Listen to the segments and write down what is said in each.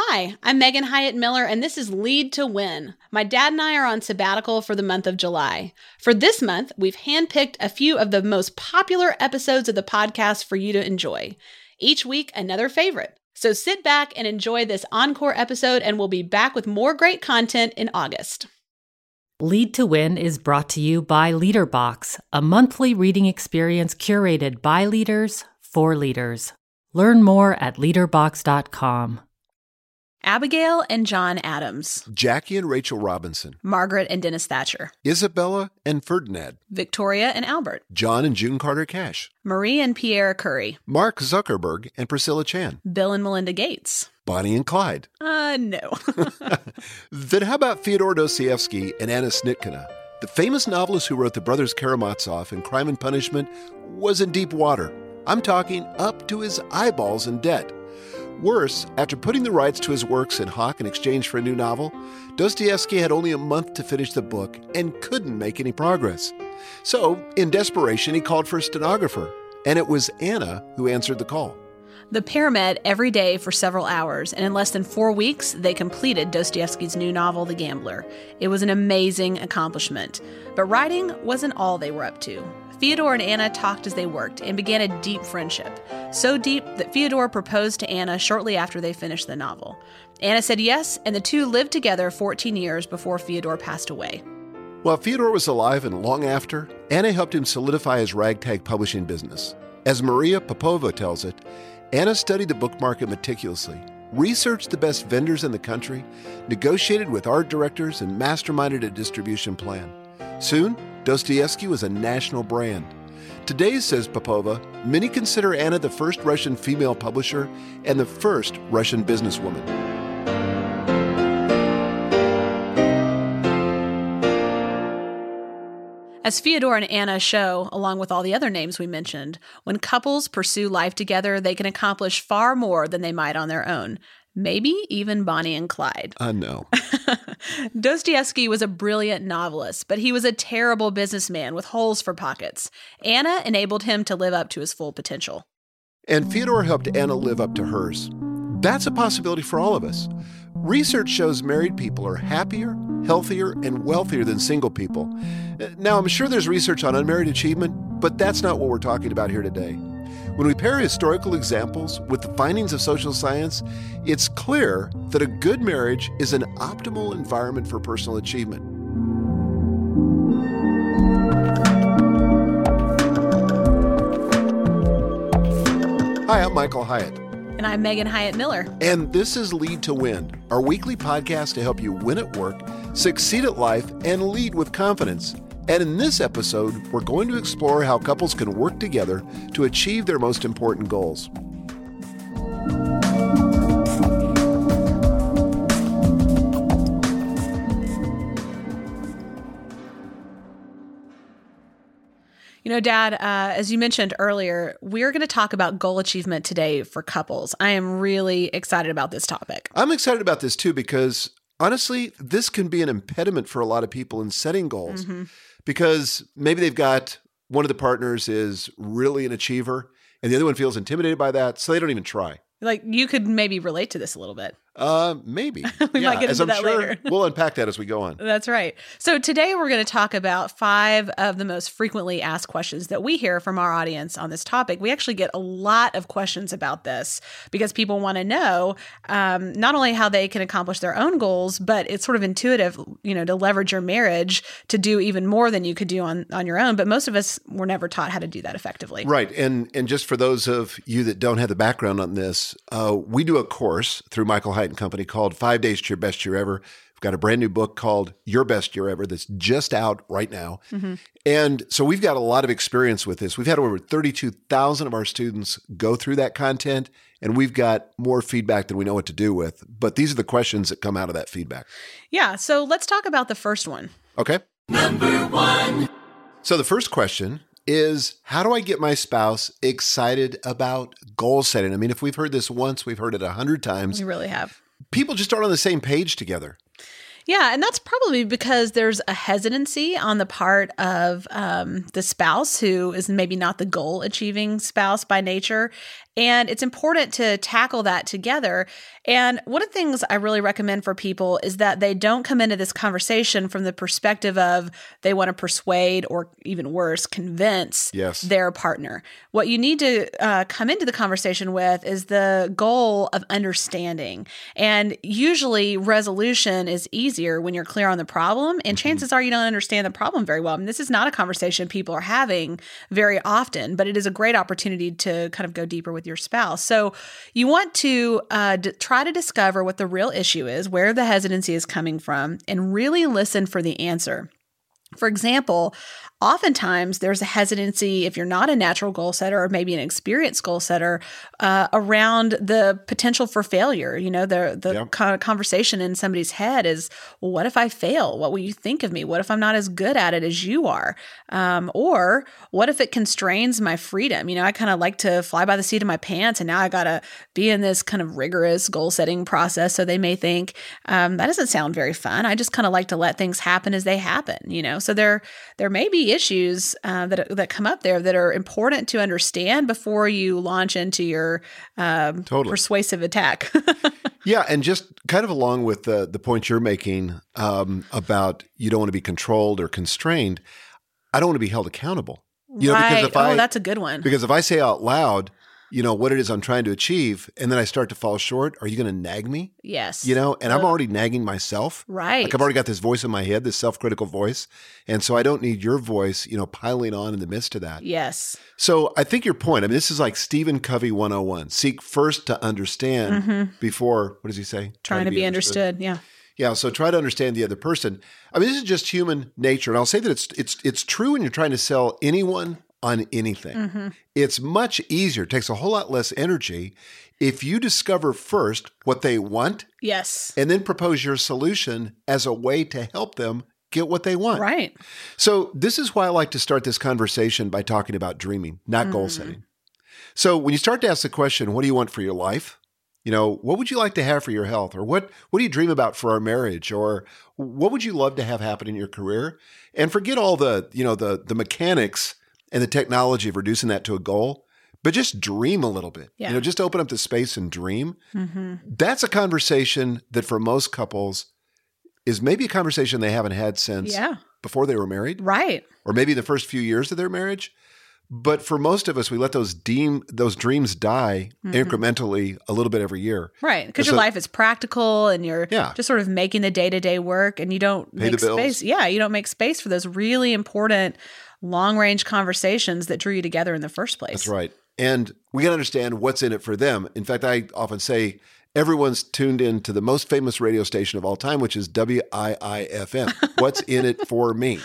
Hi, I'm Megan Hyatt Miller, and this is Lead to Win. My dad and I are on sabbatical for the month of July. For this month, we've handpicked a few of the most popular episodes of the podcast for you to enjoy. Each week, another favorite. So sit back and enjoy this encore episode, and we'll be back with more great content in August. Lead to Win is brought to you by LeaderBox, a monthly reading experience curated by leaders for leaders. Learn more at leaderbox.com. Abigail and John Adams, Jackie and Rachel Robinson, Margaret and Dennis Thatcher, Isabella and Ferdinand, Victoria and Albert, John and June Carter Cash, Marie and Pierre Curie, Mark Zuckerberg and Priscilla Chan, Bill and Melinda Gates. Bonnie and Clyde. Uh, no. then how about Fyodor Dostoevsky and Anna Snitkina? The famous novelist who wrote The Brothers Karamazov and Crime and Punishment was in deep water. I'm talking up to his eyeballs in debt. Worse, after putting the rights to his works in hock in exchange for a new novel, Dostoevsky had only a month to finish the book and couldn't make any progress. So, in desperation, he called for a stenographer, and it was Anna who answered the call. The pair met every day for several hours, and in less than four weeks, they completed Dostoevsky's new novel, The Gambler. It was an amazing accomplishment. But writing wasn't all they were up to. Fyodor and Anna talked as they worked and began a deep friendship. So deep that Fyodor proposed to Anna shortly after they finished the novel. Anna said yes, and the two lived together 14 years before Fyodor passed away. While Fyodor was alive and long after, Anna helped him solidify his ragtag publishing business. As Maria Popova tells it, Anna studied the book market meticulously, researched the best vendors in the country, negotiated with art directors, and masterminded a distribution plan. Soon, Dostoevsky was a national brand. Today, says Popova, many consider Anna the first Russian female publisher and the first Russian businesswoman. As Fyodor and Anna show, along with all the other names we mentioned, when couples pursue life together, they can accomplish far more than they might on their own. Maybe even Bonnie and Clyde. I know. Dostoevsky was a brilliant novelist, but he was a terrible businessman with holes for pockets. Anna enabled him to live up to his full potential. And Fyodor helped Anna live up to hers. That's a possibility for all of us. Research shows married people are happier, healthier, and wealthier than single people. Uh, now, I'm sure there's research on unmarried achievement, but that's not what we're talking about here today. When we pair historical examples with the findings of social science, it's clear that a good marriage is an optimal environment for personal achievement. Hi, I'm Michael Hyatt. And I'm Megan Hyatt Miller. And this is Lead to Win, our weekly podcast to help you win at work, succeed at life, and lead with confidence. And in this episode, we're going to explore how couples can work together to achieve their most important goals. You know, Dad, uh, as you mentioned earlier, we're going to talk about goal achievement today for couples. I am really excited about this topic. I'm excited about this too because honestly, this can be an impediment for a lot of people in setting goals mm-hmm. because maybe they've got one of the partners is really an achiever and the other one feels intimidated by that, so they don't even try. Like you could maybe relate to this a little bit. Uh, maybe. we yeah, might get into that sure later. we'll unpack that as we go on. That's right. So today we're going to talk about five of the most frequently asked questions that we hear from our audience on this topic. We actually get a lot of questions about this because people want to know um, not only how they can accomplish their own goals, but it's sort of intuitive, you know, to leverage your marriage to do even more than you could do on on your own. But most of us were never taught how to do that effectively. Right. And and just for those of you that don't have the background on this, uh, we do a course through Michael Hyatt and Company called Five Days to Your Best Year Ever. We've got a brand new book called Your Best Year Ever that's just out right now. Mm-hmm. And so we've got a lot of experience with this. We've had over 32,000 of our students go through that content, and we've got more feedback than we know what to do with. But these are the questions that come out of that feedback. Yeah. So let's talk about the first one. Okay. Number one. So the first question is how do I get my spouse excited about goal setting? I mean, if we've heard this once, we've heard it a hundred times. We really have. People just aren't on the same page together. Yeah, and that's probably because there's a hesitancy on the part of um, the spouse who is maybe not the goal achieving spouse by nature. And it's important to tackle that together. And one of the things I really recommend for people is that they don't come into this conversation from the perspective of they want to persuade or even worse, convince Yes. their partner. What you need to uh, come into the conversation with is the goal of understanding. And usually, resolution is easier when you're clear on the problem. And chances are you don't understand the problem very well. I mean, this is not a conversation people are having very often, but it is a great opportunity to kind of go deeper with your spouse. So, you want to uh, d- try to discover what the real issue is, where the hesitancy is coming from, and really listen for the answer. For example, oftentimes there's a hesitancy if you're not a natural goal setter or maybe an experienced goal setter uh, around the potential for failure. You know, the the Yeah. kind of conversation in somebody's head is, well, what if I fail? What will you think of me? What if I'm not as good at it as you are? Um, or what if it constrains my freedom? You know, I kind of like to fly by the seat of my pants, and now I got to be in this kind of rigorous goal setting process. So they may think um, that doesn't sound very fun. I just kind of like to let things happen as they happen. You know, so there there may be issues uh, that that come up there that are important to understand before you launch into your um, Totally. persuasive attack. Yeah, and just kind of along with the the point you're making um, about you don't want to be controlled or constrained. I don't want to be held accountable. You know, right? because if oh, I that's a good one. because if I say out loud, you know what it is I'm trying to achieve, and then I start to fall short, are you going to nag me? yes. You know, and I'm already nagging myself. right. Like I've already got this voice in my head, this self-critical voice, and so I don't need your voice, you know, piling on in the midst of that. yes. So I think your point. I mean, this is like Stephen Covey 101. Seek first to understand Mhm. before. What does he say? Trying to be understood. Yeah. Yeah. So try to understand the other person. I mean, this is just human nature, and I'll say that it's it's it's true when you're trying to sell anyone on anything. hmm It's much easier. Takes a whole lot less energy if you discover first what they want Yes. and then propose your solution as a way to help them get what they want. Right. So, this is why I like to start this conversation by talking about dreaming, not goal Mhm. setting. So, when you start to ask the question, what do you want for your life? You know, what would you like to have for your health? Or what, what do you dream about for our marriage? Or what would you love to have happen in your career? And forget all the, you know, the, the mechanics and the technology of reducing that to a goal, but just dream a little bit. Yeah. You know, just open up the space and dream. hmm That's a conversation that for most couples is maybe a conversation they haven't had since Yeah. before they were married Right. or maybe the first few years of their marriage. But for most of us, we let those deem those dreams die Mhm. incrementally a little bit every year. Right. Because So- your life is practical and you're Yeah. just sort of making the day to day work and you don't Pay the make bills. space. Yeah. You don't make space for those really important long range conversations that drew you together in the first place. That's right. And we got to understand what's in it for them. In fact, I often say everyone's tuned in to the most famous radio station of all time, which is WIIFM. what's in it for me?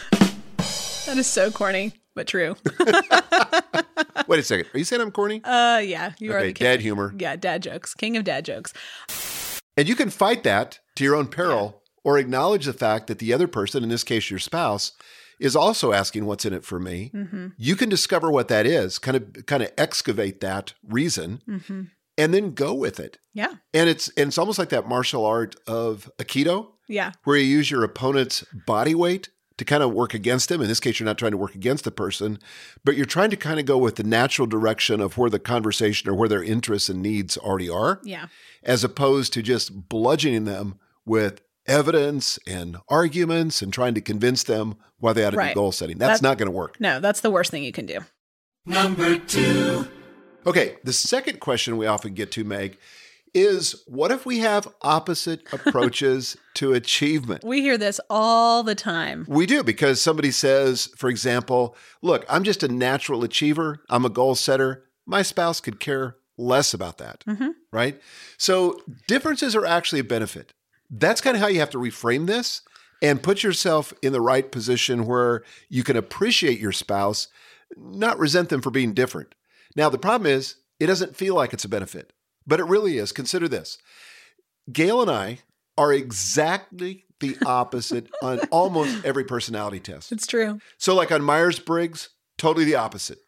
That is so corny, but true. Wait a second. Are you saying I'm corny? uh, yeah. You are Okay, the king. dad humor. Yeah. Dad jokes. King of dad jokes. And you can fight that to your own peril or acknowledge the fact that the other person, in this case your spouse, is also asking what's in it for me. hmm You can discover what that is, kind of kind of excavate that reason hmm and then go with it. Yeah. And it's and it's almost like that martial art of Aikido Yeah. where you use your opponent's body weight to kind of work against them. In this case, you're not trying to work against the person, but you're trying to kind of go with the natural direction of where the conversation or where their interests and needs already are Yeah. as opposed to just bludgeoning them with evidence and arguments and trying to convince them why they ought to Right. do goal setting. That's That- not going to work. No, that's the worst thing you can do. Number two. Okay, the second question we often get to, Meg, is what if we have opposite approaches to achievement? We hear this all the time. We do because somebody says, for example, look, I'm just a natural achiever, I'm a goal setter. My spouse could care less about that, hmm right? So differences are actually a benefit. That's kind of how you have to reframe this and put yourself in the right position where you can appreciate your spouse, not resent them for being different. Now, the problem is it doesn't feel like it's a benefit, but it really is. Consider this Gail and I are exactly the opposite on almost every personality test. It's true. So, like on Myers Briggs, totally the opposite.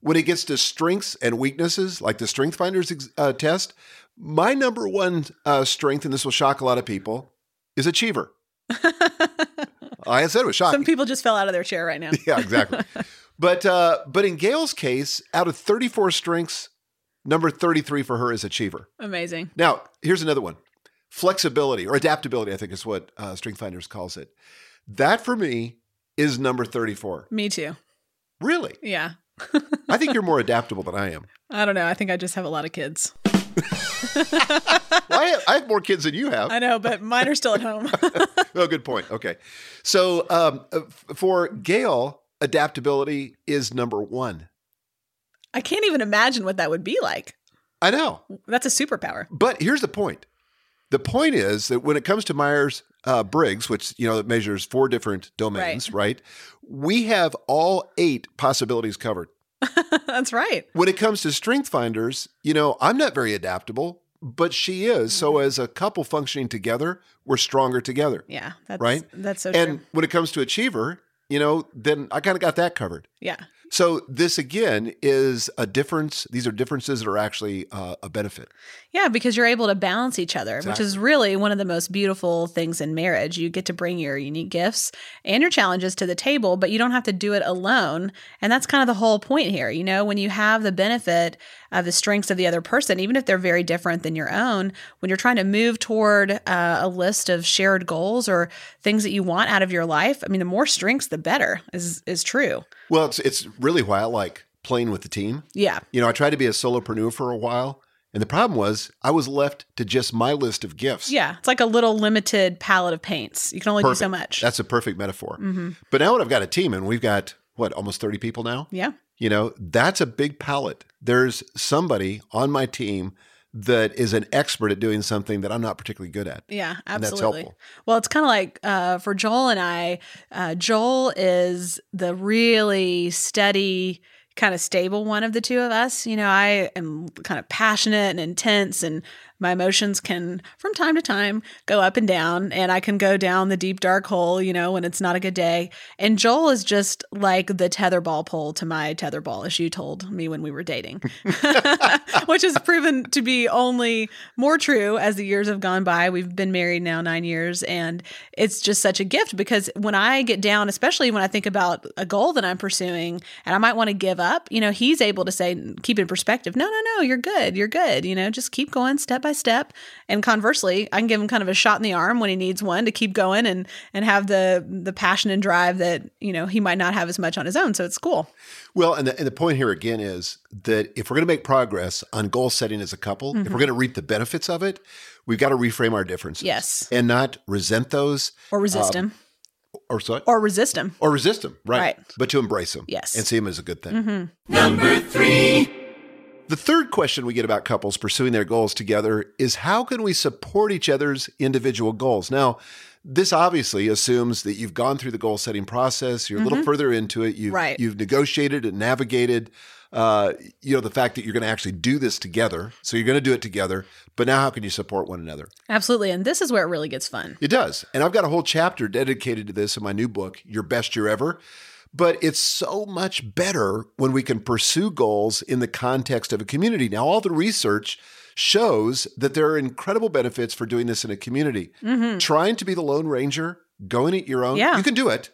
When it gets to strengths and weaknesses, like the Strength Finders uh, test, my number one uh, strength, and this will shock a lot of people, is achiever. I said it was shocking. Some people just fell out of their chair right now. yeah, exactly. but uh, but in Gail's case, out of 34 strengths, number 33 for her is achiever. Amazing. Now, here's another one: flexibility or adaptability. I think is what uh, Strength Finders calls it. That for me is number 34. Me too. Really? Yeah. I think you're more adaptable than I am. I don't know. I think I just have a lot of kids. Well, I, have, I have more kids than you have. I know, but mine are still at home. oh, good point. Okay. So um, uh, for Gail, adaptability is number one. I can't even imagine what that would be like. I know. That's a superpower. But here's the point. The point is that when it comes to Myers uh, Briggs, which you know that measures four different domains, right. We have all eight possibilities covered. That's right. When it comes to Strength Finders, you know I'm not very adaptable, but she is. So as a couple functioning together, we're stronger together. Yeah. That's Right? That's so and true. when it comes to Achiever, you know, then I kind of got that covered. Yeah. So this again is a difference. These are differences that are actually uh, a benefit. Yeah, because you're able to balance each other, which is really one of the most beautiful things in marriage. You get to bring your unique gifts and your challenges to the table, but you don't have to do it alone. And that's kind of the whole point here. You know, when you have the benefit of the strengths of the other person, even if they're very different than your own, when you're trying to move toward uh, a list of shared goals or things that you want out of your life, I mean, the more strengths, the better is is true. Well, it's it's really why I like playing with the team. Yeah. You know, I tried to be a solopreneur for a while, and the problem was I was left to just my list of gifts. Yeah. It's like a little limited palette of paints. You can only do so much. That's a perfect metaphor. hmm But now that I've got a team, and we've got what almost thirty people now. Yeah. You know, that's a big palette. There's somebody on my team that is an expert at doing something that I'm not particularly good at. Yeah, And that's absolutely. helpful. Well, it's kind of like uh, for Joel and I, uh, Joel is the really steady, kind of stable one of the two of us. You know, I am kind of passionate and intense, and my emotions can, from time to time, go up and down, and I can go down the deep, dark hole, you know, when it's not a good day. And Joel is just like the tetherball pole to my tetherball, as you told me when we were dating, which has proven to be only more true as the years have gone by. We've been married now nine years, and it's just such a gift because when I get down, especially when I think about a goal that I'm pursuing and I might want to give up, you know, he's able to say, keep in perspective, no, no, no, you're good, you're good, you know, just keep going step by step. And conversely, I can give him kind of a shot in the arm when he needs one to keep going and and have the the passion and drive that you know he might not have as much on his own. So it's cool. Well, and the, and the point here again is that if we're going to make progress on goal setting as a couple, if we're going to reap the benefits of it, we've got to reframe our differences. Yes. And not resent those Or resist Um, him, or so, or resist them or resist them, right? Right. But to embrace them. Yes. And see them as a good thing. hmm Number three. The third question we get about couples pursuing their goals together is how can we support each other's individual goals? Now, this obviously assumes that you've gone through the goal setting process, you're a little further into it, you've, Mm-hmm. Right. you've negotiated and navigated, uh, you know, the fact that you're going to actually do this together. So you're going to do it together. But now, how can you support one another? Absolutely, and this is where it really gets fun. It does. And I've got a whole chapter dedicated to this in my new book, Your Best Year Ever. But it's so much better when we can pursue goals in the context of a community. Now, all the research shows that there are incredible benefits for doing this in a community. Trying to be the Lone Ranger, going it your own, Mm-hmm. Yeah. you can do it.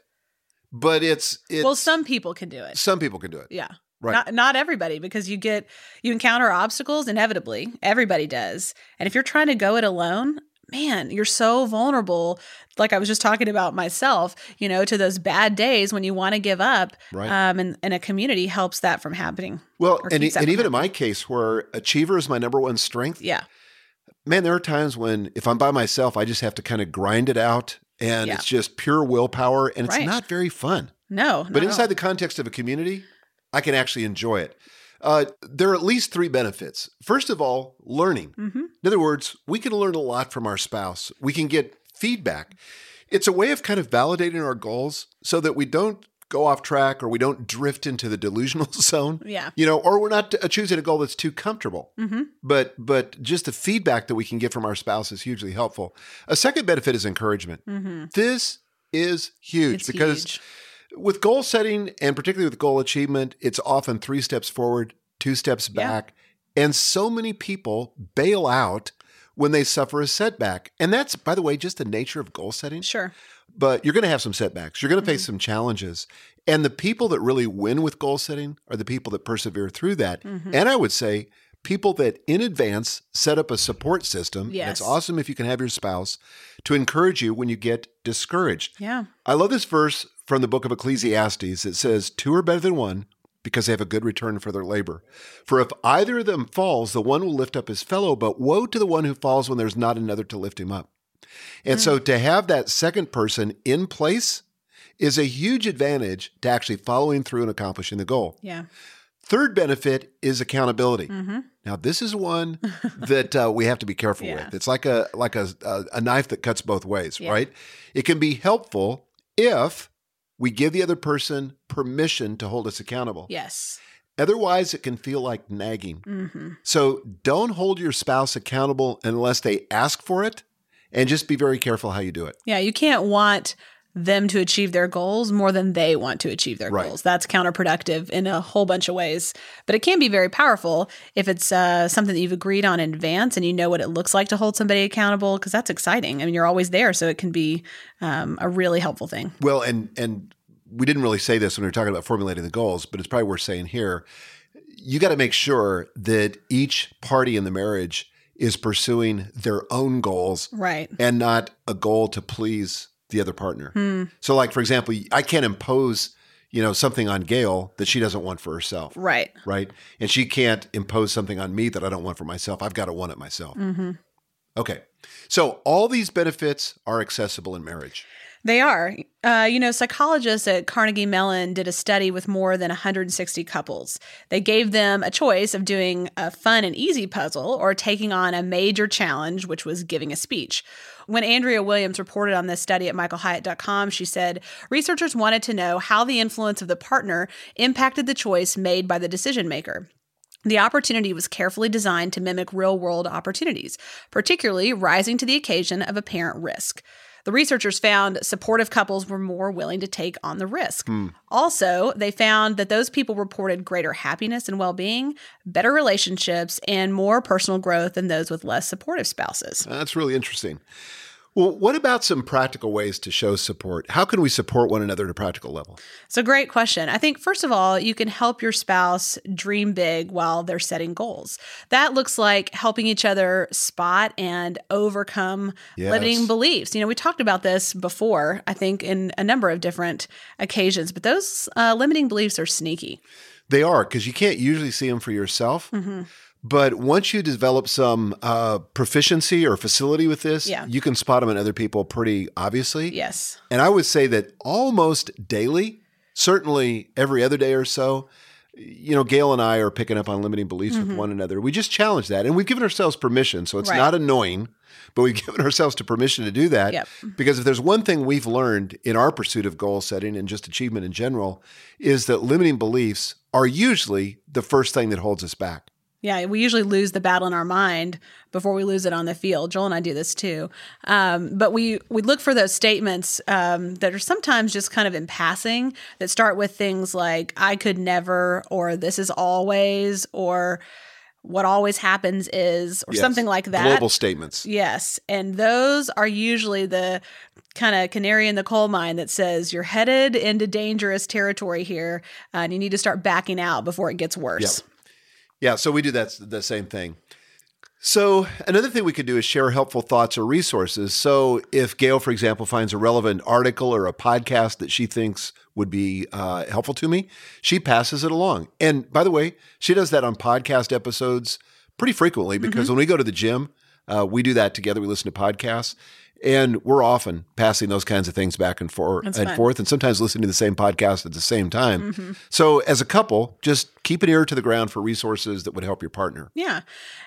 But it's, it's well, some people can do it. some people can do it. Yeah. Right. Not not everybody because you get you encounter obstacles inevitably. Everybody does. And if you're trying to go it alone, man, you're so vulnerable. Like I was just talking about myself, you know, to those bad days when you want to give up. Right. Um, and, and a community helps that from happening. Well, and, and even in my case, where achiever is my number one strength, Yeah. man, there are times when if I'm by myself, I just have to kind of grind it out and Yeah. it's just pure willpower and it's Right. not very fun. No. But inside the context of a community, I can actually enjoy it. Uh, there are at least three benefits. First of all, learning. hmm In other words, we can learn a lot from our spouse. We can get feedback. It's a way of kind of validating our goals so that we don't go off track or we don't drift into the delusional zone. Yeah. You know, or we're not uh, choosing a goal that's too comfortable. Mm-hmm. But but just the feedback that we can get from our spouse is hugely helpful. A second benefit is encouragement. Mm-hmm. This is huge It's because huge. with goal setting and particularly with goal achievement, it's often three steps forward, two steps Yeah. And so many people bail out when they suffer a setback. And that's, by the way, just the nature of goal setting. Sure. But you're going to have some setbacks. You're going to face mm-hmm. some challenges. And the people that really win with goal setting are the people that persevere through that. Mm-hmm. And I would say people that in advance set up a support system. Yes. It's awesome if you can have your spouse to encourage you when you get discouraged. Yeah. I love this verse from the book of Ecclesiastes. It says, Two are better than one because they have a good return for their labor. For if either of them falls, the one will lift up his fellow, but woe to the one who falls when there's not another to lift him up. And so to have that second person in place is a huge advantage to actually following through and accomplishing the goal. Yeah. Third benefit is accountability. Mm-hmm. Now, this is one that uh, we have to be careful Yeah. with. It's like a like a, a a knife that cuts both ways, Yeah. right? It can be helpful if we give the other person permission to hold us accountable. Yes. Otherwise, it can feel like nagging. Mm-hmm. So don't hold your spouse accountable unless they ask for it, and just be very careful how you do it. Yeah. You can't want them to achieve their goals more than they want to achieve their Right. goals. That's counterproductive in a whole bunch of ways. But it can be very powerful if it's uh, something that you've agreed on in advance and you know what it looks like to hold somebody accountable because that's exciting. I mean, you're always there, so it can be um, a really helpful thing. Well, and and we didn't really say this when we were talking about formulating the goals, but it's probably worth saying here. You got to make sure that each party in the marriage is pursuing their own goals Right. and not a goal to please the other partner. Hmm. So, like for example, I can't impose you know something on Gail that she doesn't want for herself, Right. right? And she can't impose something on me that I don't want for myself. I've got to want it myself. Mm-hmm. Okay, so all these benefits are accessible in marriage. They are. Uh, you know, psychologists at Carnegie Mellon did a study with more than 160 couples. They gave them a choice of doing a fun and easy puzzle or taking on a major challenge, which was giving a speech. When Andrea Williams reported on this study at michaelhyatt.com, she said researchers wanted to know how the influence of the partner impacted the choice made by the decision maker. The opportunity was carefully designed to mimic real world opportunities, particularly rising to the occasion of apparent risk. The researchers found supportive couples were more willing to take on the risk. Hmm. Also, they found that those people reported greater happiness and well being, better relationships, and more personal growth than those with less supportive spouses. That's really interesting. Well, what about some practical ways to show support? How can we support one another at a practical level? So, great question. I think, first of all, you can help your spouse dream big while they're setting goals. That looks like helping each other spot and overcome Yes. limiting beliefs. You know, we talked about this before, I think, in a number of different occasions, but those uh, limiting beliefs are sneaky. They are because you can't usually see them for yourself. Mm-hmm. But once you develop some uh, proficiency or facility with this, Yeah. you can spot them in other people pretty obviously. Yes. And I would say that almost daily, certainly every other day or so, you know, Gail and I are picking up on limiting beliefs with one another. We just challenge that and we've given ourselves permission. So it's Mm-hmm. Right. not annoying, but we've given ourselves to permission to do that. Yep. Because if there's one thing we've learned in our pursuit of goal setting and just achievement in general, is that limiting beliefs are usually the first thing that holds us back. Yeah, we usually lose the battle in our mind before we lose it on the field. Joel and I do this too, um, but we we look for those statements um, that are sometimes just kind of in passing that start with things like "I could never" or "This is always" or "What always happens is" or Yes. something like that. Global statements. Yes, and those are usually the kind of canary in the coal mine that says you're headed into dangerous territory here, uh, and you need to start backing out before it gets worse. Yep. Yeah, so we do that the same thing. So another thing we could do is share helpful thoughts or resources. So if Gail, for example, finds a relevant article or a podcast that she thinks would be uh, helpful to me, she passes it along. And by the way, she does that on podcast episodes pretty frequently because when we go to the gym, uh, we do that together. We listen to podcasts. And we're often passing those kinds of things back and forth That's and fun. forth, and sometimes listening to the same podcast at the same time. Mm-hmm. So, as a couple, just keep an ear to the ground for resources that would help your partner. Yeah.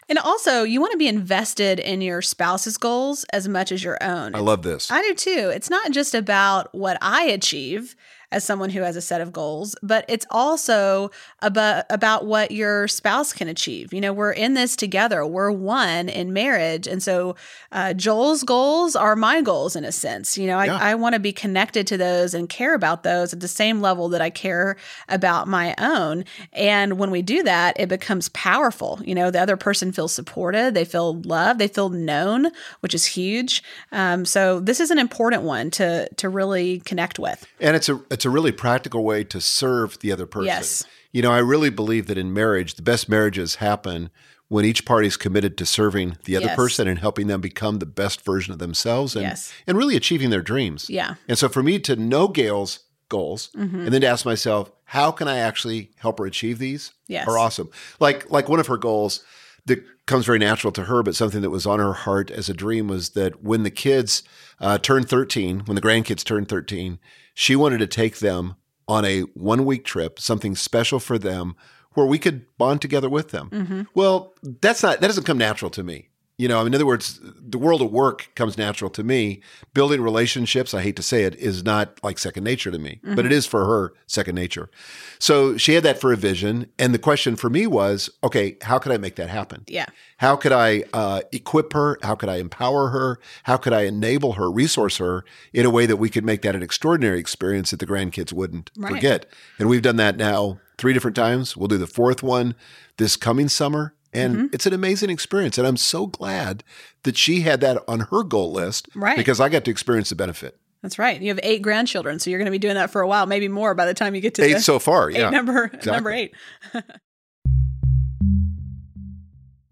And also, you want to be invested in your spouse's goals as much as your own. I love this. I do too. It's not just about what I achieve as someone who has a set of goals, but it's also about about what your spouse can achieve. You know, we're in this together. We're one in marriage, and so uh, Joel's goals are my goals in a sense. You know, I, Yeah. I want to be connected to those and care about those at the same level that I care about my own. And when we do that, it becomes powerful. You know, the other person feels supported, they feel loved, they feel known, which is huge. Um, so this is an important one to to really connect with. And it's a it's a really practical way to serve the other person. Yes. You know, I really believe that in marriage, the best marriages happen when each party is committed to serving the other Yes. person and helping them become the best version of themselves and, Yes. and really achieving their dreams. Yeah. And so for me to know Gail's goals Mm-hmm. and then to ask myself, how can I actually help her achieve these? Yes. Are awesome. Like like one of her goals that comes very natural to her, but something that was on her heart as a dream was that when the kids uh, turned 13, when the grandkids turned 13, she wanted to take them on a one week trip, something special for them where we could bond together with them. Mm-hmm. Well, that's not that doesn't come natural to me. You know, in other words, the world of work comes natural to me. Building relationships, I hate to say it, is not like second nature to me, but it is for her second nature. So she had that for a vision. And the question for me was, okay, how could I make that happen? Yeah. How could I uh, equip her? How could I empower her? How could I enable her, resource her in a way that we could make that an extraordinary experience that the grandkids wouldn't Right. forget? And we've done that now three different times. We'll do the fourth one this coming summer. And Mm-hmm. it's an amazing experience. And I'm so glad that she had that on her goal list Right. because I got to experience the benefit. That's right. You have eight grandchildren, so you're going to be doing that for a while, maybe more by the time you get to Eight so far. eight Yeah. number number eight.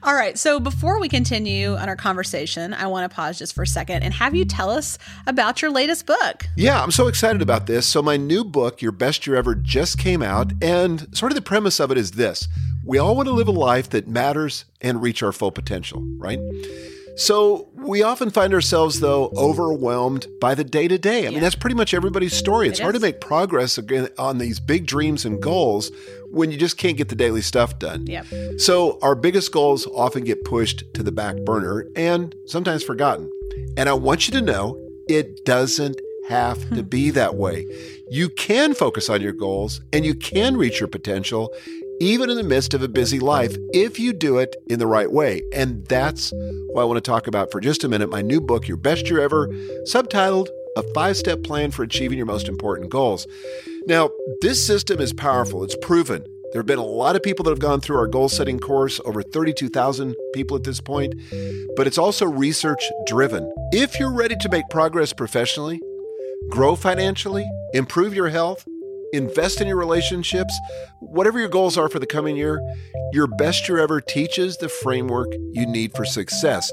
All right. So before we continue on our conversation, I want to pause just for a second and have you tell us about your latest book. Yeah, I'm so excited about this. So, my new book, Your Best Year Ever, just came out. And sort of the premise of it is this we all want to live a life that matters and reach our full potential, right? So, we often find ourselves, though, overwhelmed by the day to day. I mean, that's pretty much everybody's story. It's It hard is. to make progress on these big dreams and goals when you just can't get the daily stuff done. Yep. So, our biggest goals often get pushed to the back burner and sometimes forgotten. And I want you to know it doesn't have to hmm. be that way. You can focus on your goals and you can reach your potential even in the midst of a busy life if you do it in the right way. And that's what I want to talk about for just a minute my new book, Your Best Year Ever, subtitled A Five Step Plan for Achieving Your Most Important Goals. Now, this system is powerful, it's proven. There have been a lot of people that have gone through our goal setting course, over 32,000 people at this point, but it's also research driven. If you're ready to make progress professionally, grow financially, improve your health, invest in your relationships, whatever your goals are for the coming year, your best year ever teaches the framework you need for success.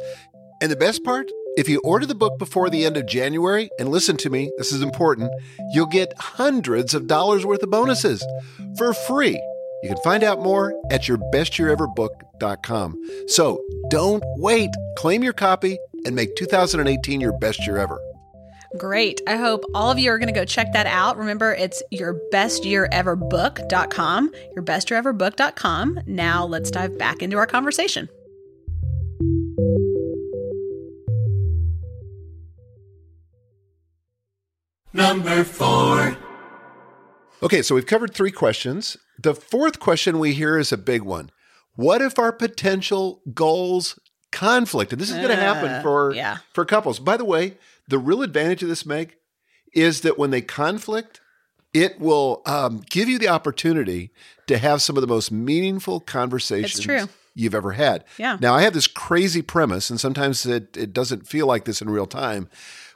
And the best part? If you order the book before the end of January, and listen to me, this is important, you'll get hundreds of dollars worth of bonuses for free. You can find out more at yourbestyeareverbook.com. So don't wait. Claim your copy and make 2018 your best year ever. Great. I hope all of you are going to go check that out. Remember, it's your best year ever book.com, your best year ever book.com. Now let's dive back into our conversation. Number four. Okay, so we've covered three questions. The fourth question we hear is a big one. What if our potential goals conflict? And this is going to happen Uh, for yeah. for couples. By the way, the real advantage of this, Meg, is that when they conflict, it will um, give you the opportunity to have some of the most meaningful conversations you've ever had. Yeah. Now, I have this crazy premise, and sometimes it, it doesn't feel like this in real time,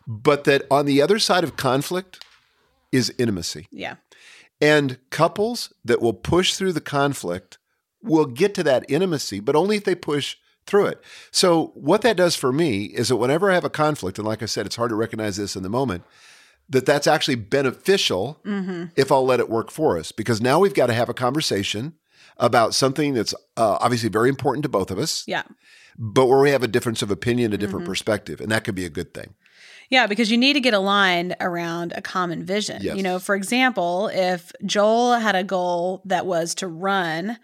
but that on the other side of conflict is intimacy. Yeah. And couples that will push through the conflict will get to that intimacy, but only if they push through it. So, what that does for me is that whenever I have a conflict, and like I said, it's hard to recognize this in the moment, that that's actually beneficial if I'll let it work for us. Because now we've got to have a conversation about something that's uh, obviously very important to both of us, Yeah. but where we have a difference of opinion, a different perspective, and that could be a good thing. Yeah, because you need to get aligned around a common vision. Yes. You know, for example, if Joel had a goal that was to run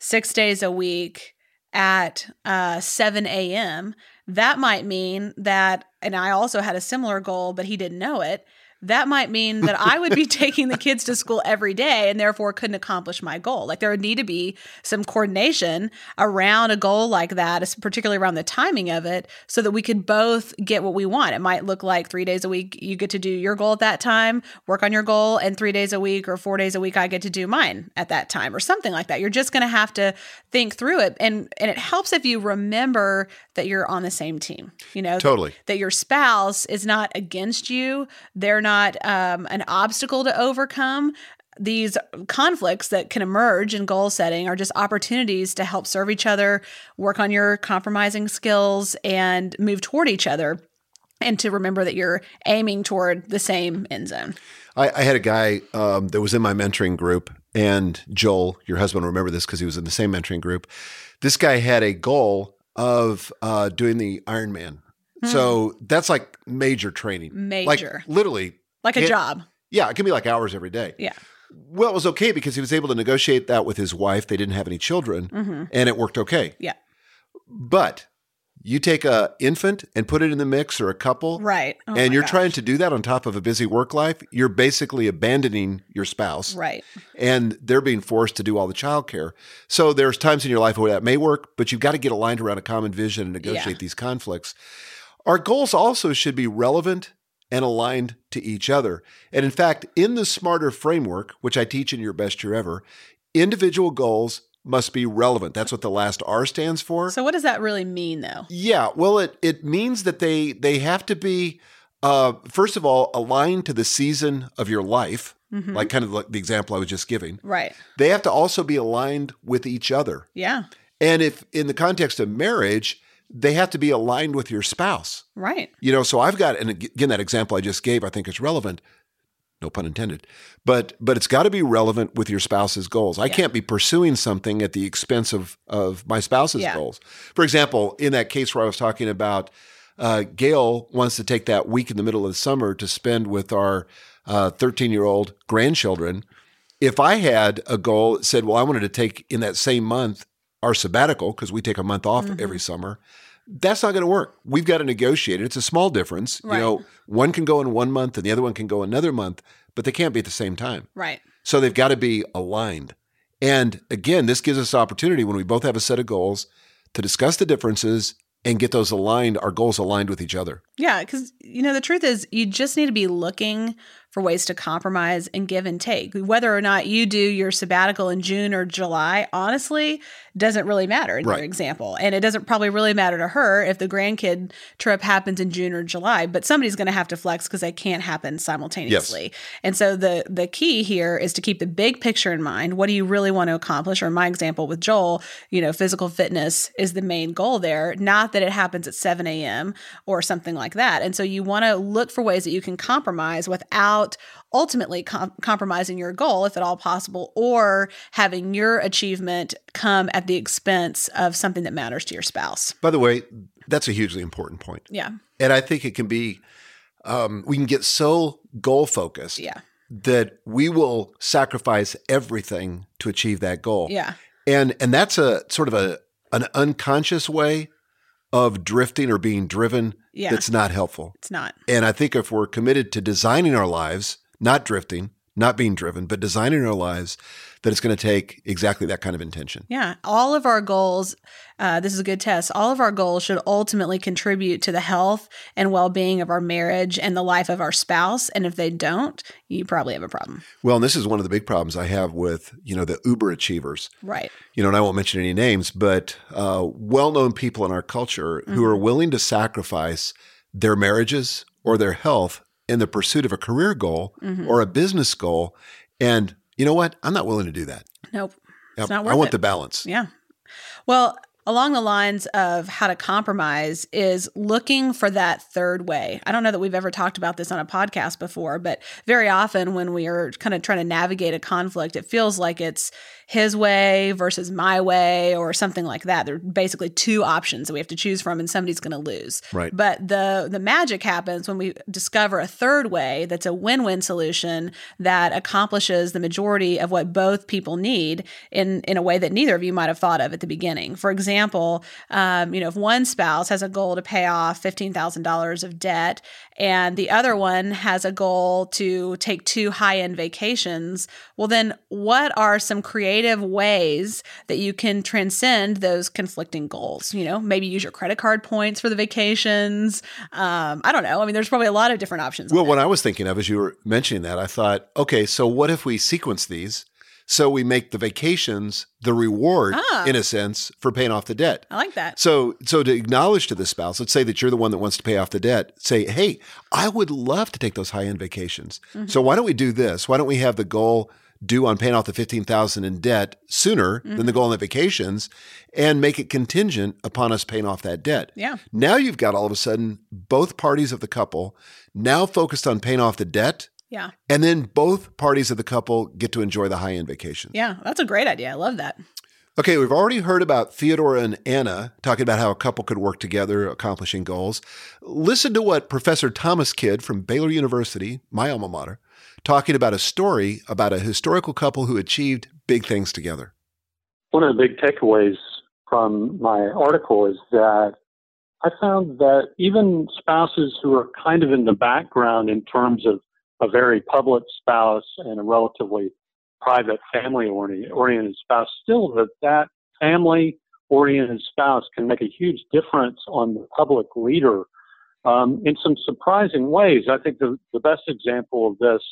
six days a week at uh, 7 a.m., that might mean that, and I also had a similar goal, but he didn't know it, that might mean that I would be taking the kids to school every day and therefore couldn't accomplish my goal. Like there would need to be some coordination around a goal like that, particularly around the timing of it, so that we could both get what we want. It might look like three days a week you get to do your goal at that time, work on your goal, and three days a week or four days a week I get to do mine at that time or something like that. You're just going to have to think through it. And, and it helps if you remember that you're on the same team, you know, Totally. that, your spouse is not against you. They're not um, an obstacle to overcome. These conflicts that can emerge in goal setting are just opportunities to help serve each other, work on your compromising skills, and move toward each other. And to remember that you're aiming toward the same end zone. I, I had a guy um, that was in my mentoring group, and Joel, your husband, will remember this because he was in the same mentoring group. This guy had a goal of uh, doing the Ironman. So that's like major training. Major. Like literally. Like a it- job. Yeah, it can be like hours every day. Yeah. Well, it was okay because he was able to negotiate that with his wife. They didn't have any children, and it worked okay. Mm-hmm. Yeah. But you take a infant and put it in the mix or a couple, Right. Oh and you're gosh. trying to do that on top of a busy work life, you're basically abandoning your spouse. Right. And they're being forced to do all the childcare. So there's times in your life where that may work, but you've got to get aligned around a common vision and negotiate Yeah. these conflicts. Our goals also should be relevant and aligned to each other. And in fact, in the SMARTER framework, which I teach in your best year ever, individual goals must be relevant. That's what the last R stands for. So, what does that really mean, though? Yeah, well, it it means that they they have to be uh, first of all aligned to the season of your life, Mm-hmm. like kind of like the example I was just giving. Right. They have to also be aligned with each other, Yeah. and if in the context of marriage, they have to be aligned with your spouse. Right. You know, so I've got, and again, that example I just gave, I think is relevant. No pun intended, but but it's got to be relevant with your spouse's goals. I can't be pursuing something at the expense of of my spouse's Yeah. goals. For example, in that case where I was talking about, uh, Gail wants to take that week in the middle of the summer to spend with our thirteen year old grandchildren. If I had a goal that said, well, I wanted to take in that same month our sabbatical because we take a month off mm-hmm. every summer, that's not going to work. We've got to negotiate it. It's a small difference. Right. You know, one can go in one month and the other one can go another month, but they can't be at the same time. Right. So they've got to be aligned. And again, this gives us opportunity when we both have a set of goals to discuss the differences and get those aligned, our goals aligned with each other. Yeah, because you know the truth is you just need to be looking for ways to compromise and give and take. Whether or not you do your sabbatical in June or July, honestly, doesn't really matter in Right. your example, and it doesn't probably really matter to her if the grandkid trip happens in June or July. But somebody's going to have to flex because they can't happen simultaneously. And so the the key here is to keep the big picture in mind. What do you really want to accomplish? Or in my example with Joel, you know, physical fitness is the main goal there, not that it happens at 7 a.m. or something like that. And so you want to look for ways that you can compromise without ultimately com- compromising your goal, if at all possible, or having your achievement come at the expense of something that matters to your spouse. By the way, that's a hugely important point. Yeah. And I think it can be, um, we can get so goal focused Yeah. that we will sacrifice everything to achieve that goal. Yeah. And and that's a sort of a an unconscious way of drifting or being driven Yeah. that's not helpful. It's not. And I think if we're committed to designing our lives, not drifting, not being driven, but designing our lives, that it's going to take exactly that kind of intention. Yeah. All of our goals, uh, this is a good test. All of our goals should ultimately contribute to the health and well being of our marriage and the life of our spouse. And if they don't, you probably have a problem. Well, and this is one of the big problems I have with, you know, the uber achievers. Right. you know, and I won't mention any names, but uh, well-known people in our culture who Mm-hmm. are willing to sacrifice their marriages or their health in the pursuit of a career goal Mm-hmm. or a business goal. And you know what? I'm not willing to do that. Nope. It's Yep. not I want it. the balance. Yeah. Well, along the lines of how to compromise is looking for that third way. I don't know that we've ever talked about this on a podcast before, but very often when we are kind of trying to navigate a conflict, it feels like it's his way versus my way or something like that. There are basically two options that we have to choose from and somebody's going to lose. Right. But the the magic happens when we discover a third way that's a win-win solution that accomplishes the majority of what both people need in in a way that neither of you might have thought of at the beginning. For example, um, you know, if one spouse has a goal to pay off $15,000 of debt and the other one has a goal to take two high end vacations, well, then what are some creative ways that you can transcend those conflicting goals? You know, maybe use your credit card points for the vacations. Um, I don't know. I mean, there's probably a lot of different options. Well, what I was thinking of as you were mentioning that, I thought, okay, so what if we sequence these? So we make the vacations the reward, Ah. in a sense, for paying off the debt. I like that. So, so to acknowledge to the spouse, let's say that you're the one that wants to pay off the debt. Say, hey, I would love to take those high end vacations. So why don't we do this? Why don't we have the goal due on paying off the fifteen thousand in debt sooner than the mm-hmm. goal on the vacations, and make it contingent upon us paying off that debt? Yeah. Now you've got all of a sudden both parties of the couple now focused on paying off the debt. Yeah. And then both parties of the couple get to enjoy the high end vacation. Yeah. That's a great idea. I love that. Okay, we've already heard about Theodora and Anna talking about how a couple could work together accomplishing goals. Listen to what Professor Thomas Kidd from Baylor University, my alma mater, talking about a story about a historical couple who achieved big things together. one of the big takeaways from my article is that I found that even spouses who are kind of in the background in terms of a very public spouse and a relatively private family oriented spouse, still that that family oriented spouse can make a huge difference on the public leader um, in some surprising ways. I think the, the best example of this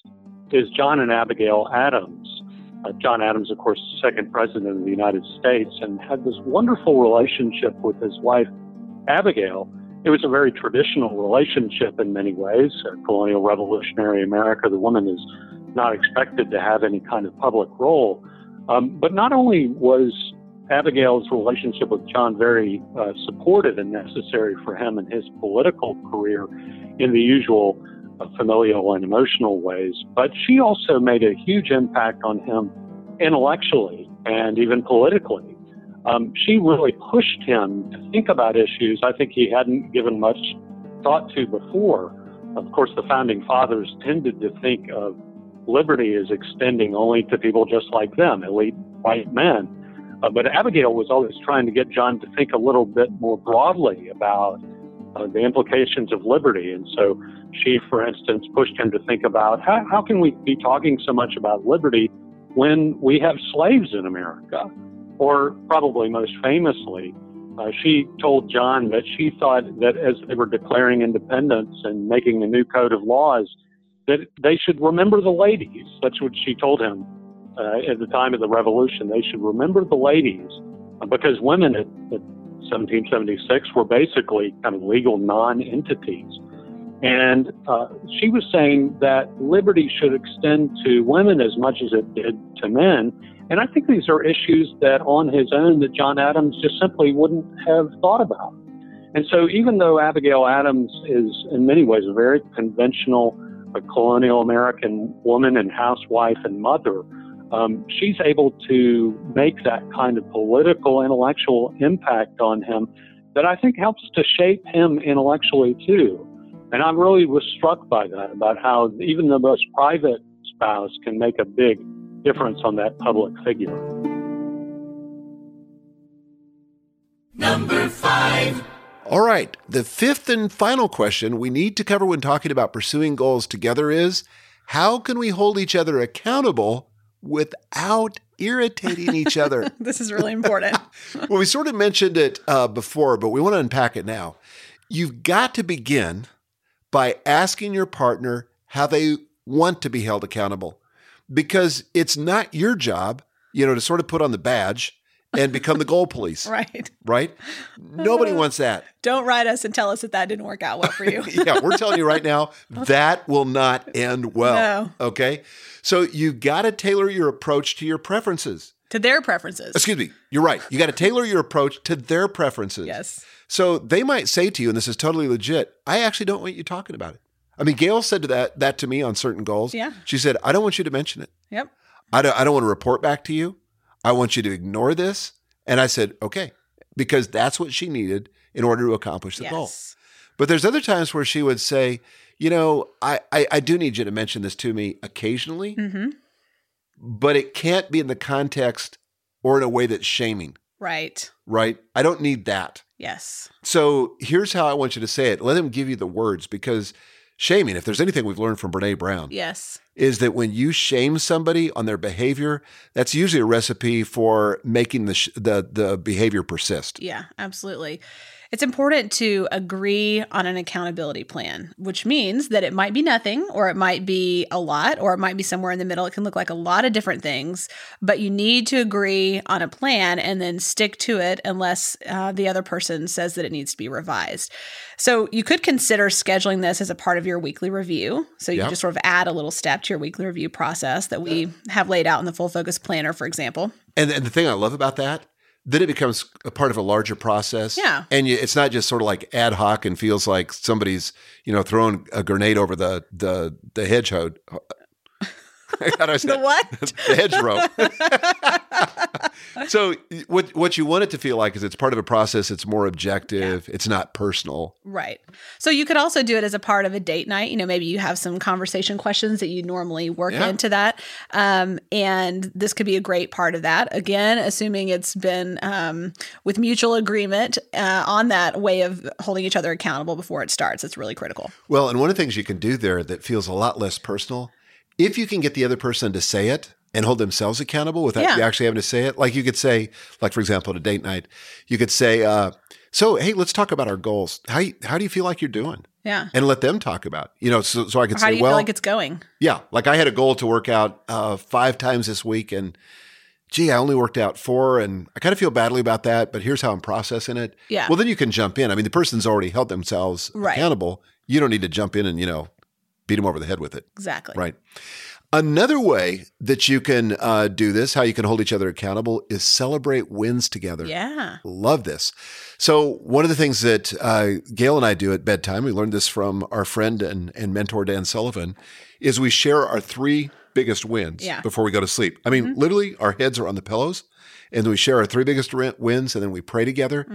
is John and Abigail Adams. Uh, John Adams, of course, second president of the United States, and had this wonderful relationship with his wife, Abigail. It was a very traditional relationship in many ways. Colonial revolutionary America, the woman is not expected to have any kind of public role. Um, but not only was Abigail's relationship with John very uh, supportive and necessary for him in his political career in the usual uh, familial and emotional ways, but she also made a huge impact on him intellectually and even politically. Um, she really pushed him to think about issues I think he hadn't given much thought to before. Of course, the founding fathers tended to think of liberty as extending only to people just like them, elite white men. Uh, but Abigail was always trying to get John to think a little bit more broadly about uh, the implications of liberty. And so she, for instance, pushed him to think about how, how can we be talking so much about liberty when we have slaves in America? Or probably most famously, uh, she told John that she thought that as they were declaring independence and making a new code of laws, that they should remember the ladies. That's what she told him uh, at the time of the revolution. They should remember the ladies uh, because women at, at 1776 were basically kind of legal non-entities. And uh, she was saying that liberty should extend to women as much as it did to men. And I think these are issues that on his own that John Adams just simply wouldn't have thought about. And so even though Abigail Adams is in many ways a very conventional a colonial American woman and housewife and mother, um, she's able to make that kind of political, intellectual impact on him that I think helps to shape him intellectually too. And I really was struck by that, about how even the most private spouse can make a big difference on that public figure. Number five. All right, the fifth and final question we need to cover when talking about pursuing goals together is how can we hold each other accountable without irritating each other? This is really important. well, we sort of mentioned it uh, before, but we want to unpack it now. You've got to begin by asking your partner how they want to be held accountable because it's not your job, you know, to sort of put on the badge and become the goal police, right. right? Nobody uh, wants that. Don't write us and tell us that that didn't work out well for you. yeah, we're telling you right now that will not end well. No. Okay. So you got to tailor your approach to your preferences. to their preferences. Excuse me. You're right. You got to tailor your approach to their preferences. Yes. So they might say to you, and this is totally legit, I actually don't want you talking about it. I mean, Gail said to that that to me on certain goals. Yeah. She said, I don't want you to mention it. Yep. I don't, I don't want to report back to you. I want you to ignore this. And I said, okay, because that's what she needed in order to accomplish the goal. But there's other times where she would say, you know, I, I, I do need you to mention this to me occasionally, Mm-hmm. but it can't be in the context or in a way that's shaming. Right. right? I don't need that. Yes. So here's how I want you to say it. Let him give you the words because shaming, if there's anything we've learned from Brene Brown, Yes. is that when you shame somebody on their behavior, that's usually a recipe for making the sh- the the behavior persist. Yeah, absolutely. It's important to agree on an accountability plan, which means that it might be nothing, or it might be a lot, or it might be somewhere in the middle. It can look like a lot of different things, but you need to agree on a plan and then stick to it unless uh, the other person says that it needs to be revised. So you could consider scheduling this as a part of your weekly review. So you Yep. just sort of add a little step to your weekly review process that we have laid out in the full focus planner, for example. And, and the thing I love about that, then it becomes a part of a larger process. Yeah. And you, it's not just sort of like ad hoc and feels like somebody's, you know, throwing a grenade over the the the hedgehog. How do I say The what? the hedgerow. so what what you want it to feel like is it's part of a process. It's more objective. It's not personal. Right. So you could also do it as a part of a date night. You know, maybe you have some conversation questions that you normally work Yeah. into that. Um, and this could be a great part of that. Again, assuming it's been um, with mutual agreement uh, on that way of holding each other accountable before it starts. It's really critical. Well, and one of the things you can do there that feels a lot less personal, if you can get the other person to say it and hold themselves accountable without Yeah. you actually having to say it. Like you could say, like for example, at a date night, you could say, uh, "So, hey, let's talk about our goals. How you, how do you feel like you're doing?" Yeah. And let them talk about, you know, so, so I could Or how say, do you well, feel like it's going? yeah, like I had a goal to work out uh, five times this week, and gee, I only worked out four, and I kind of feel badly about that. But here's how I'm processing it. Yeah. Well, then you can jump in. I mean, the person's already held themselves Right. accountable. You don't need to jump in and you know beat them over the head with it. Exactly. Right. Another way that you can uh, do this, how you can hold each other accountable, is celebrate wins together. Yeah. Love this. So, one of the things that uh, Gail and I do at bedtime, we learned this from our friend and, and mentor, Dan Sullivan, is we share our three biggest wins Yeah. before we go to sleep. I mean, literally, our heads are on the pillows and we share our three biggest wins and then we pray together.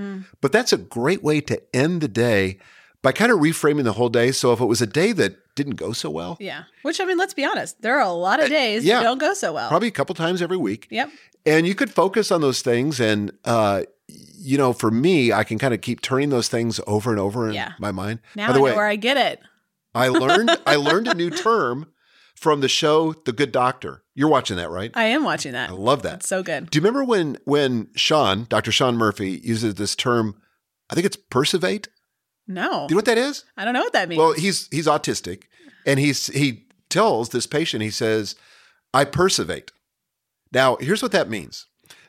But that's a great way to end the day by kind of reframing the whole day. So, if it was a day that didn't go so well, Yeah. Which, I mean, let's be honest, there are a lot of days Uh, yeah. that don't go so well. probably a couple times every week. Yep. And you could focus on those things. And, uh, you know, for me, I can kind of keep turning those things over and over in Yeah. my mind. Now By the I way, know where I get it. I learned I learned a new term from the show The Good Doctor. You're watching that, right? I am watching that. I love that. It's so good. Do you remember when when Sean, Dr. Sean Murphy, uses this term? I think it's persevate. No, Do you know what that is? I don't know what that means. Well, he's he's autistic, and he's he tells this patient, he says, "I persevate." Now, here's what that means.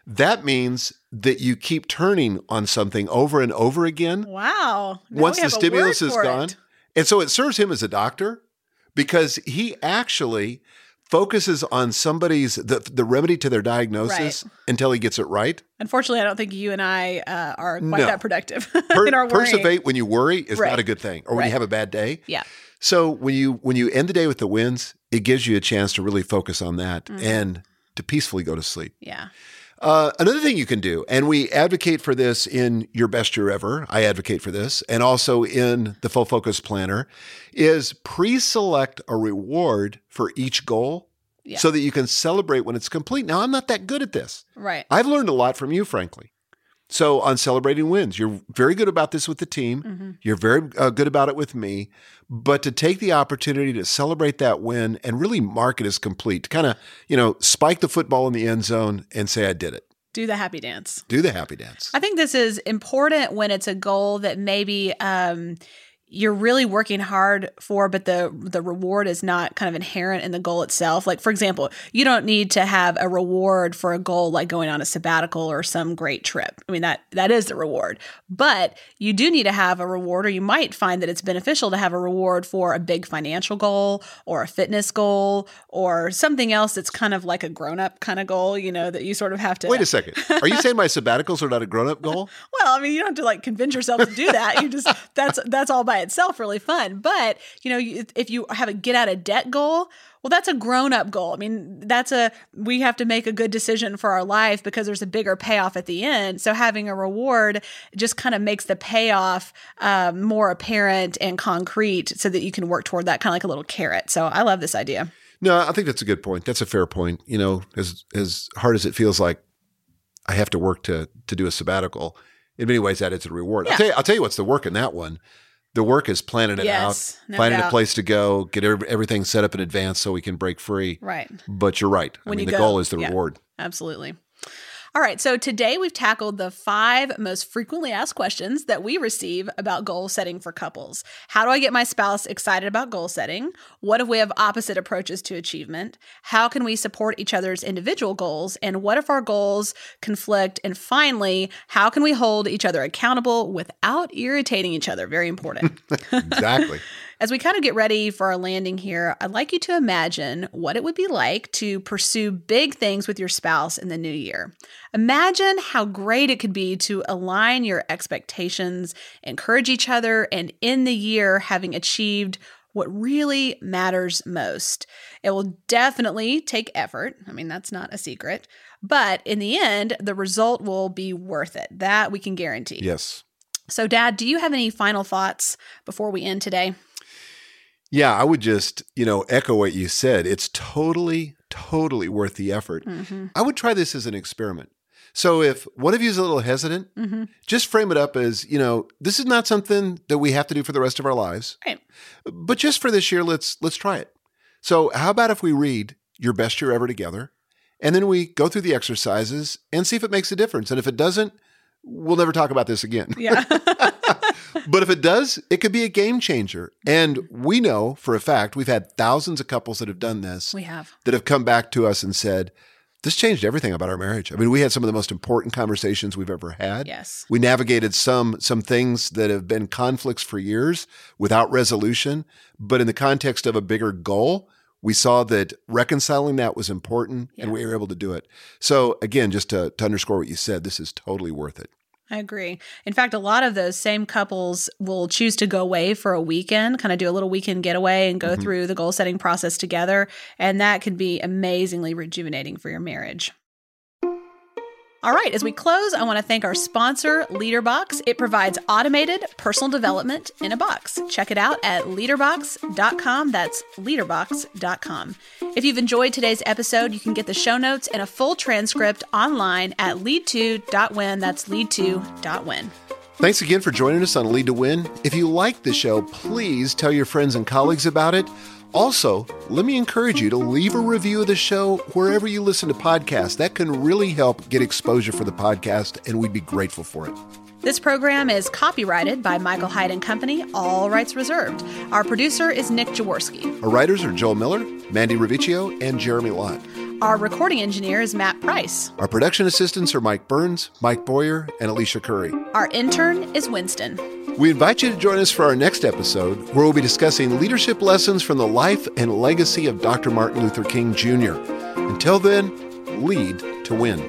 That means that you keep turning on something over and over again wow. Now once the stimulus is gone. it. And so it serves him as a doctor because he actually focuses on somebody's the, the remedy to their diagnosis until he gets it right. Unfortunately, I don't think you and I uh, are quite No. that productive Per- in our worrying. persevate when you worry is Right. not a good thing or when you have a bad day. Yeah. So when you when you end the day with the wins, it gives you a chance to really focus on that Mm-hmm. and to peacefully go to sleep. Yeah. Uh, another thing you can do, and we advocate for this in Your Best Year Ever, I advocate for this, and also in the Full Focus Planner, is pre select a reward for each goal Yeah. so that you can celebrate when it's complete. Now, I'm not that good at this. Right. I've learned a lot from you, frankly. So, on celebrating wins, you're very good about this with the team. Mm-hmm. You're very uh, good about it with me. But to take the opportunity to celebrate that win and really mark it as complete, to kind of, you know, spike the football in the end zone and say, I did it. Do the happy dance. Do the happy dance. I think this is important when it's a goal that maybe um, you're really working hard for, but the the reward is not kind of inherent in the goal itself. Like for example, you don't need to have a reward for a goal like going on a sabbatical or some great trip. I mean that that is the reward, but you do need to have a reward, or you might find that it's beneficial to have a reward for a big financial goal or a fitness goal or something else that's kind of like a grown up kind of goal. You know that you sort of have to Wait a second. Are you saying my sabbaticals are not a grown up goal? well, I mean, you don't have to like convince yourself to do that. You just that's that's all by itself really fun. But you know, if you have a get out of debt goal, well, that's a grown up goal. I mean, that's a we have to make a good decision for our life because there's a bigger payoff at the end. So having a reward just kind of makes the payoff um, more apparent and concrete, so that you can work toward that kind of like a little carrot. So I love this idea. No, I think that's a good point. That's a fair point. You know, as as hard as it feels like I have to work to to do a sabbatical. In many ways, that is a reward. Yeah. I'll tell you. I'll tell you what's the work in that one. The work is planning it Yes, out, no finding doubt. a place to go, get everything set up in advance so we can break free. Right. But you're right. When I mean, the go, goal is the yeah. reward. Absolutely. All right, so today we've tackled the five most frequently asked questions that we receive about goal setting for couples. How do I get my spouse excited about goal setting? What if we have opposite approaches to achievement? How can we support each other's individual goals? And what if our goals conflict? And finally, how can we hold each other accountable without irritating each other? Very important. Exactly. As we kind of get ready for our landing here, I'd like you to imagine what it would be like to pursue big things with your spouse in the new year. Imagine how great it could be to align your expectations, encourage each other, and in the year having achieved what really matters most. It will definitely take effort. I mean, that's not a secret. But in the end, the result will be worth it. That we can guarantee. yes. So, Dad, do you have any final thoughts before we end today? Yeah, I would just, you know, echo what you said. It's totally, totally worth the effort. Mm-hmm. I would try this as an experiment. So if one of you is a little hesitant, Mm-hmm. just frame it up as, you know, this is not something that we have to do for the rest of our lives. Right. But just for this year, let's let's try it. So how about if we read your best year ever together and then we go through the exercises and see if it makes a difference. And if it doesn't, we'll never talk about this again. Yeah. But if it does, it could be a game changer. And we know for a fact, we've had thousands of couples that have done this we have. that have come back to us and said, this changed everything about our marriage. I mean, we had some of the most important conversations we've ever had. Yes. We navigated some some things that have been conflicts for years without resolution, but in the context of a bigger goal, we saw that reconciling that was important and we were able to do it. So again, just to, to underscore what you said, this is totally worth it. I agree. In fact, a lot of those same couples will choose to go away for a weekend, kind of do a little weekend getaway and go Mhm. through the goal setting process together. And that can be amazingly rejuvenating for your marriage. All right, as we close, I want to thank our sponsor, LeaderBox. It provides automated personal development in a box. Check it out at leaderbox.com. That's leaderbox.com. If you've enjoyed today's episode, you can get the show notes and a full transcript online at leadto.win. That's leadto.win. Thanks again for joining us on Lead to Win. If you like the show, please tell your friends and colleagues about it. Also, let me encourage you to leave a review of the show wherever you listen to podcasts. That can really help get exposure for the podcast, and we'd be grateful for it. This program is copyrighted by Michael Hyatt and Company, all rights reserved. Our producer is Nick Jaworski. Our writers are Joel Miller, Mandy Ravicchio, and Jeremy Lott. Our recording engineer is Matt Price. Our production assistants are Mike Burns, Mike Boyer, and Alicia Curry. Our intern is Winston. We invite you to join us for our next episode, where we'll be discussing leadership lessons from the life and legacy of Dr. Martin Luther King Jr. Until then, lead to win.